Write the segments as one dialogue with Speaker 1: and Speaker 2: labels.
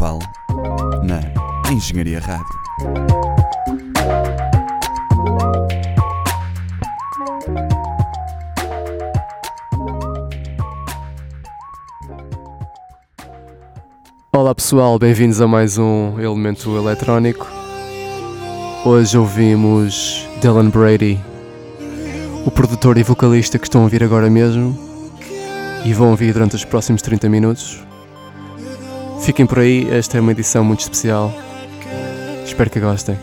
Speaker 1: Carnaval na Engenharia Rádio.
Speaker 2: Olá pessoal, bem-vindos a mais um Elemento Eletrónico. Hoje ouvimos Dylan Brady, o produtor e vocalista que estão a ouvir agora mesmo e vão ouvir durante os próximos 30 minutos. Fiquem por aí, esta é uma edição muito especial. Espero que gostem.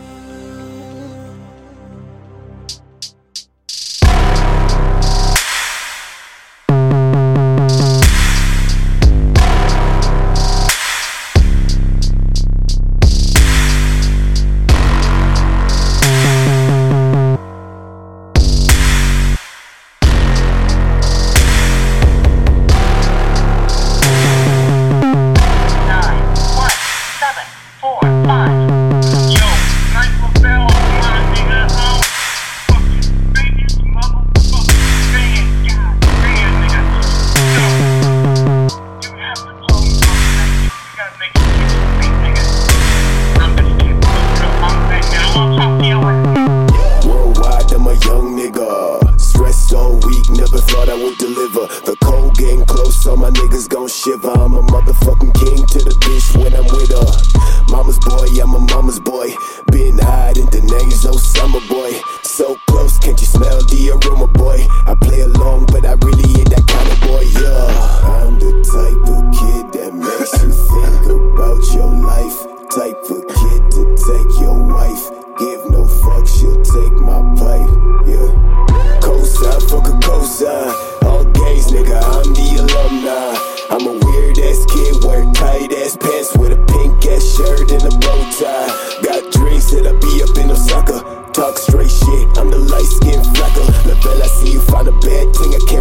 Speaker 3: fuck a cosign. All gays, nigga, I'm the alumni. I'm a weird ass kid, wear tight ass pants with a pink ass shirt and a bow tie. Got dreams that I be up in Osaka. Talk straight shit, I'm the light skin la Level, I see you find a bad thing, I can't.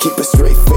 Speaker 3: Keep
Speaker 4: it straight.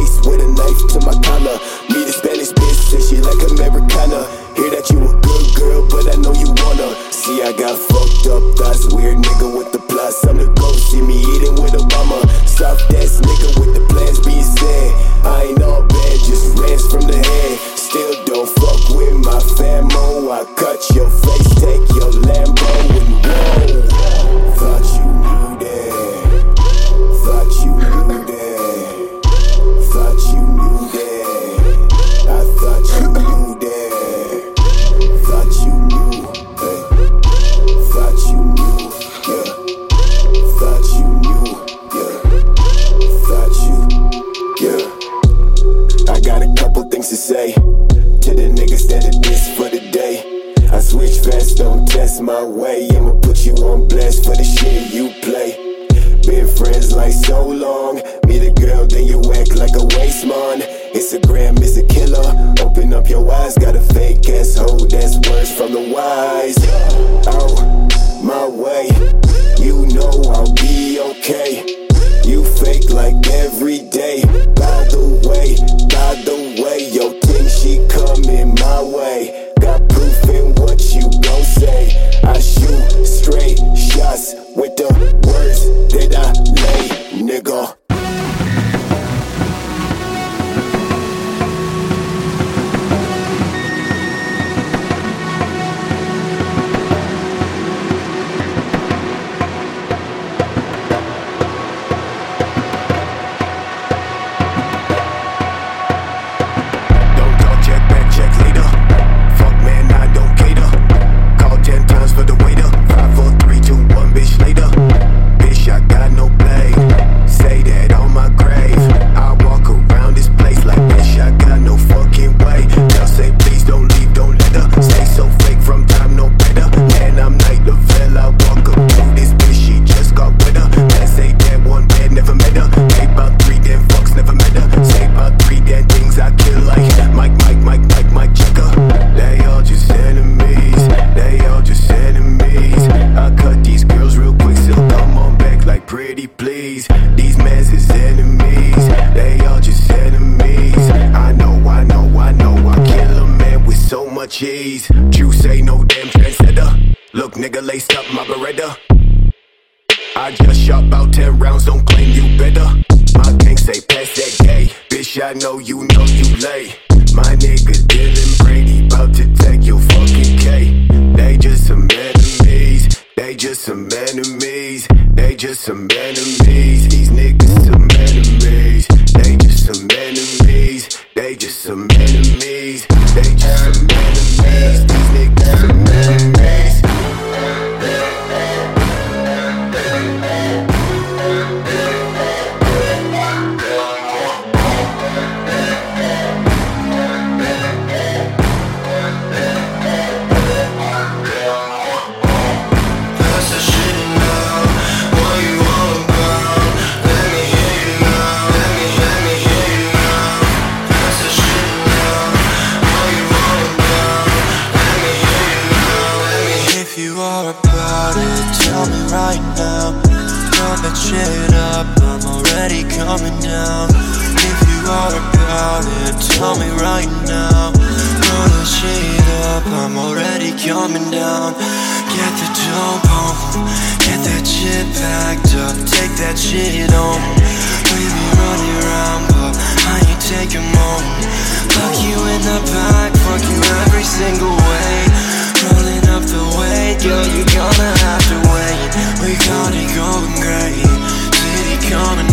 Speaker 4: Get the dope home, get that shit packed up, take that shit home. We be running around, but I ain't taking home. Fuck you in the back, fuck you every single way. Rolling up the way, girl, you gonna have to wait. We got it going great, city coming.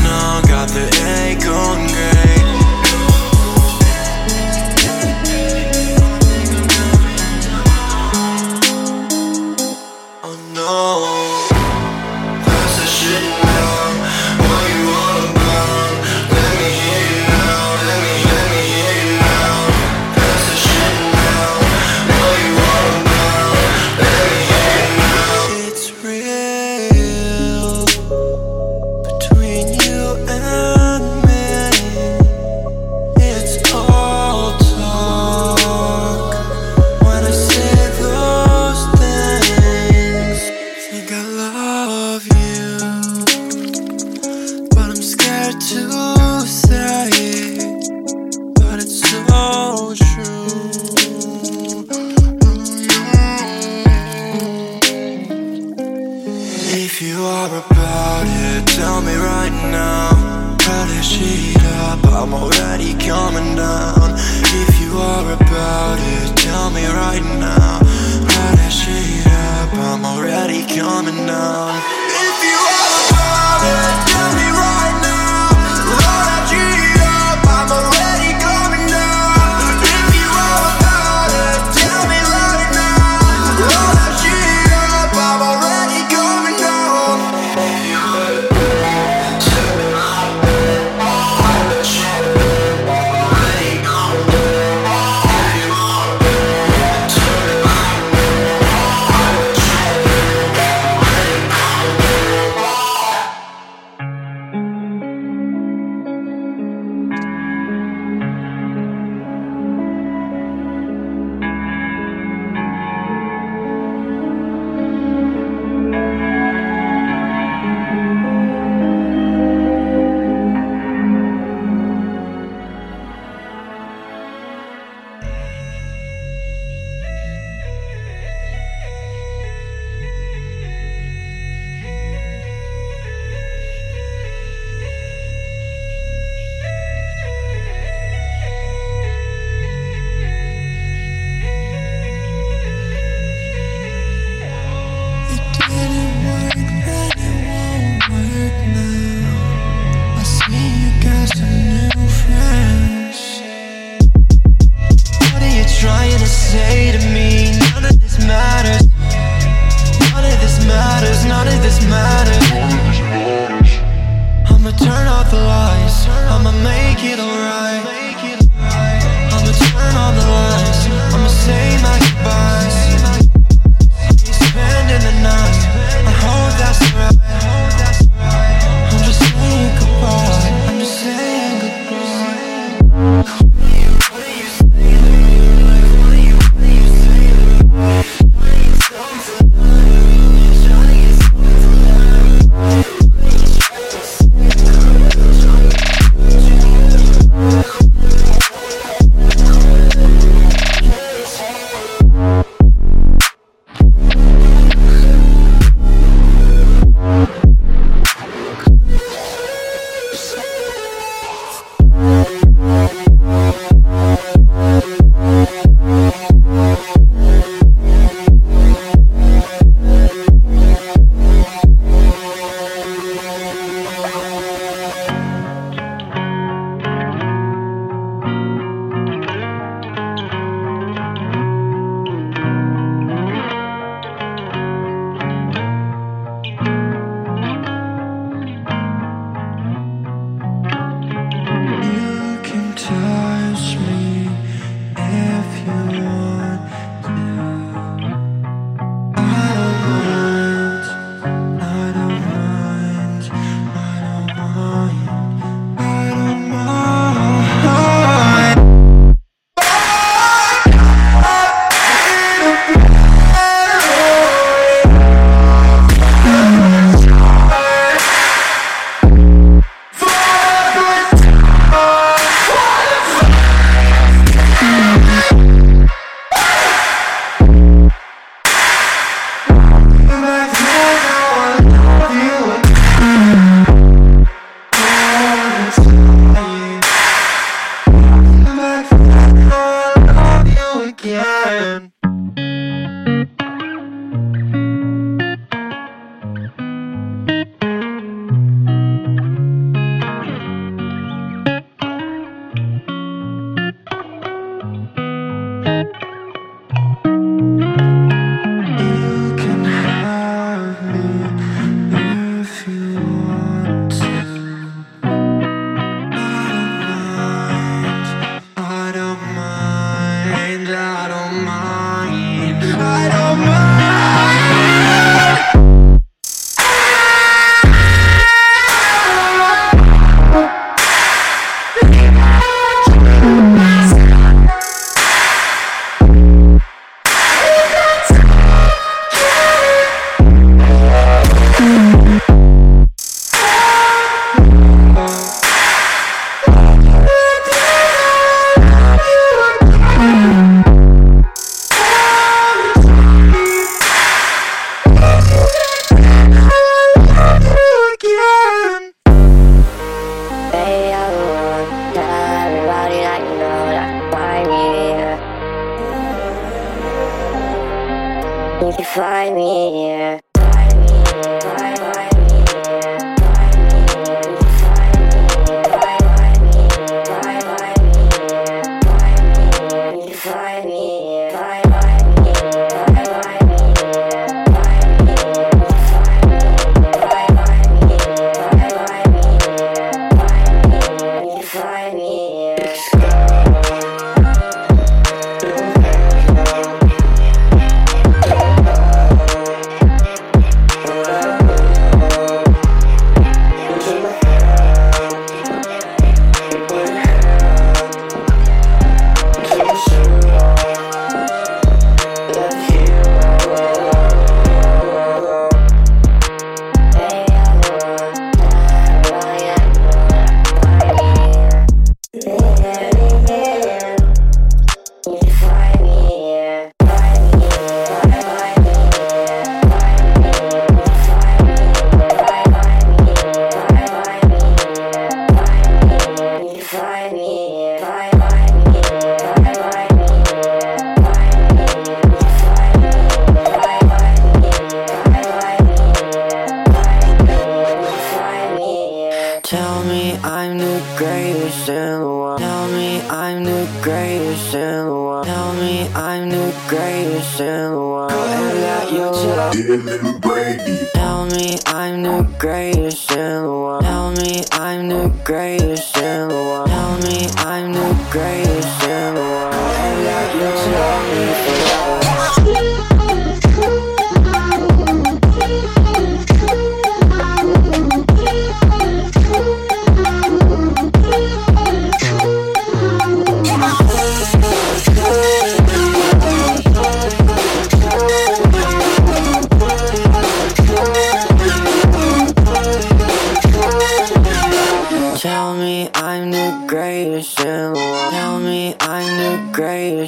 Speaker 5: find me here.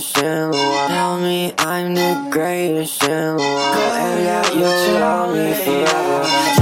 Speaker 4: in the world. Tell me I'm the greatest in the world. Go and let you tell me forever.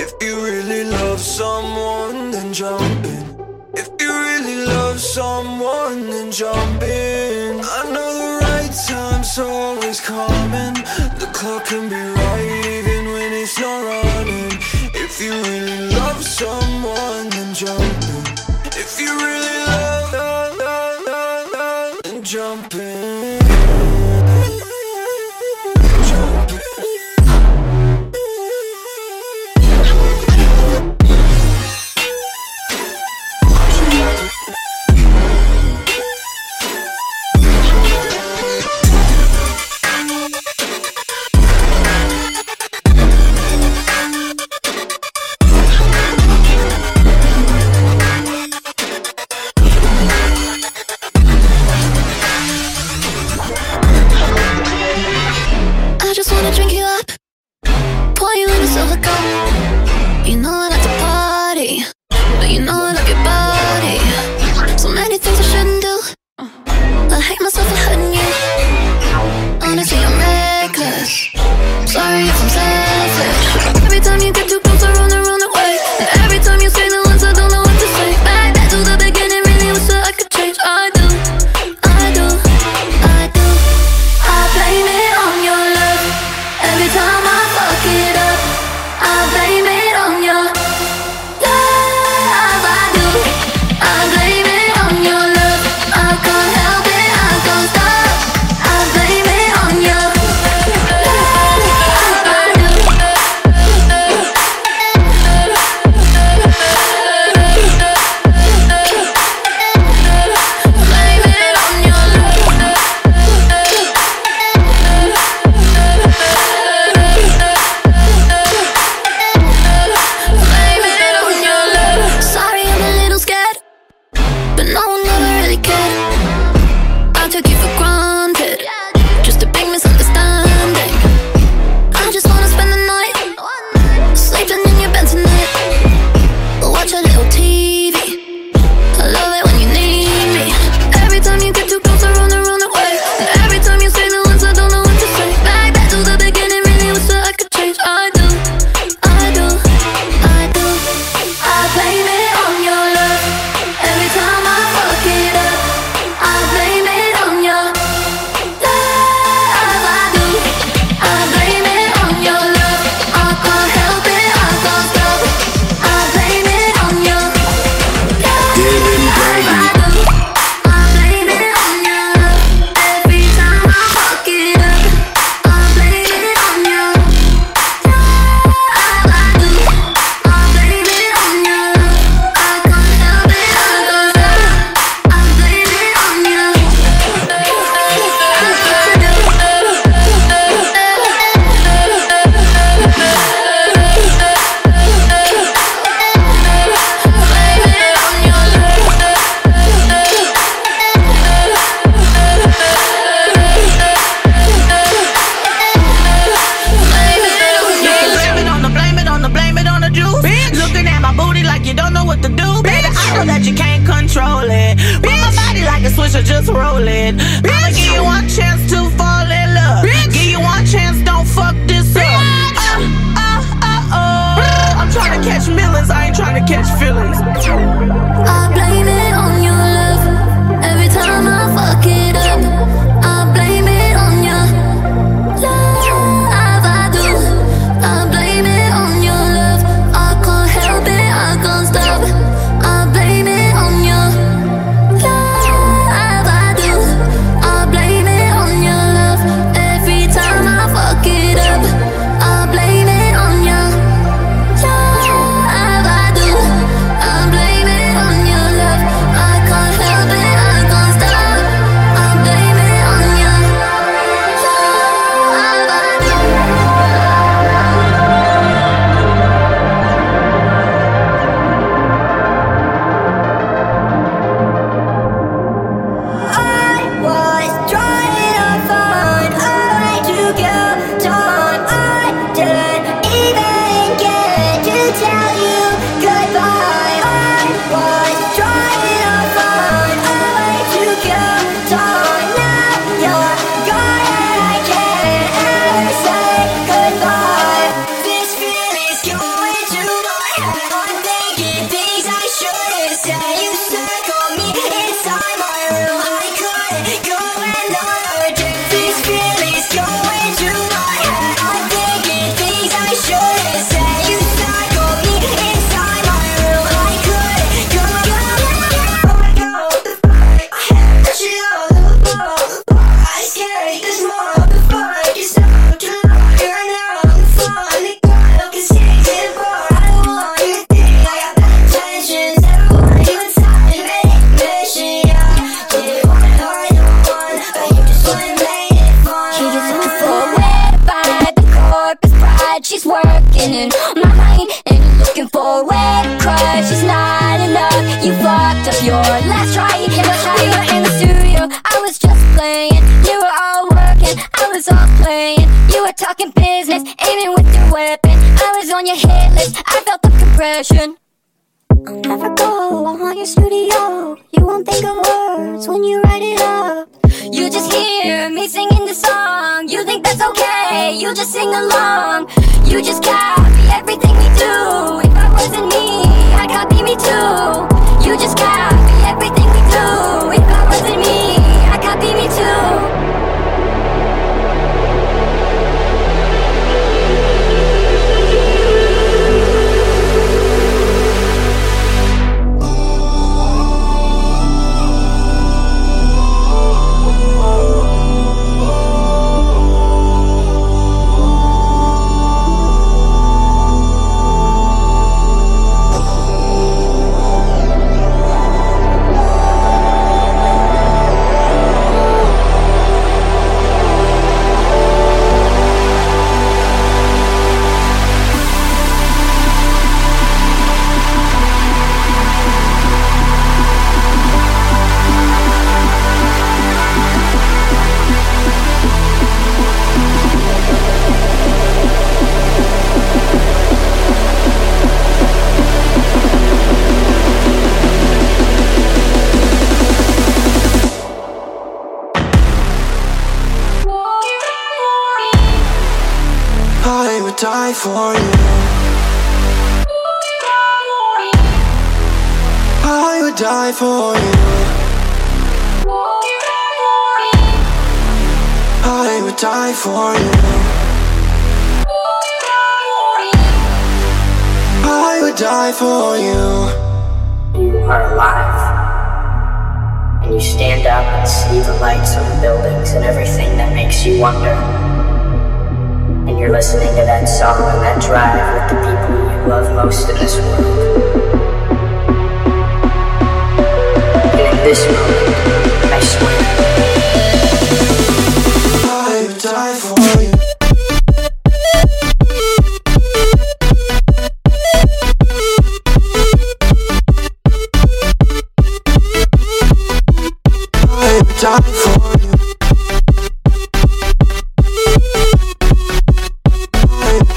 Speaker 6: If you really love someone, then jump in. If you really love someone, then jump in. I know the right time's always coming. The clock can be right even when it's not running. If you really love someone, then jump in. If you really love
Speaker 7: your headless. I
Speaker 8: felt the compression. I'll never go. I want your studio. You won't think of words when you write it up. You just hear me singing the song. You think that's okay. You just sing along. You just copy everything we do. If I wasn't me, I copy me too. You just copy everything we do.
Speaker 4: die for you. I would die for you. I would die for you. I would die for you.
Speaker 9: You are alive. And you stand up and see the lights on buildings and everything that makes you wonder you're listening to that song on that drive with the people you love most in this world. And in this moment, I swear.
Speaker 4: I would die for you. I would die.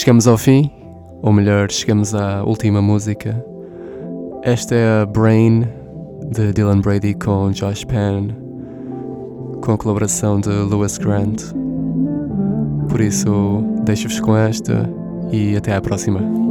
Speaker 2: Chegamos ao fim, ou melhor, chegamos à última música. Esta é a Brain de Dylan Brady com Josh Penn, com a colaboração de Lewis Grant. Por isso, deixo-vos com esta e até à próxima.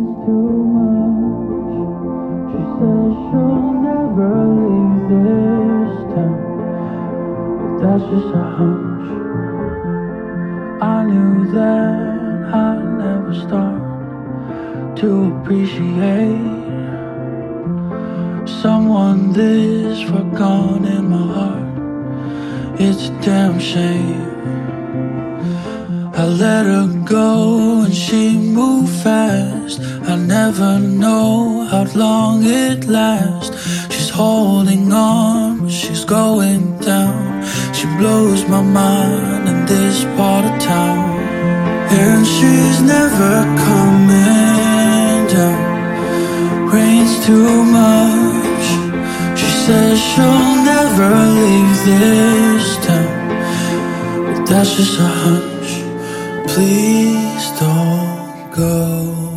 Speaker 10: I let her go and she moved fast. I never know how long it lasts. She's holding on, but she's going down. She blows my mind in this part of town. And she's never coming down. Rain's too much. She says she'll never leave this town. But that's just a hunch. Please don't go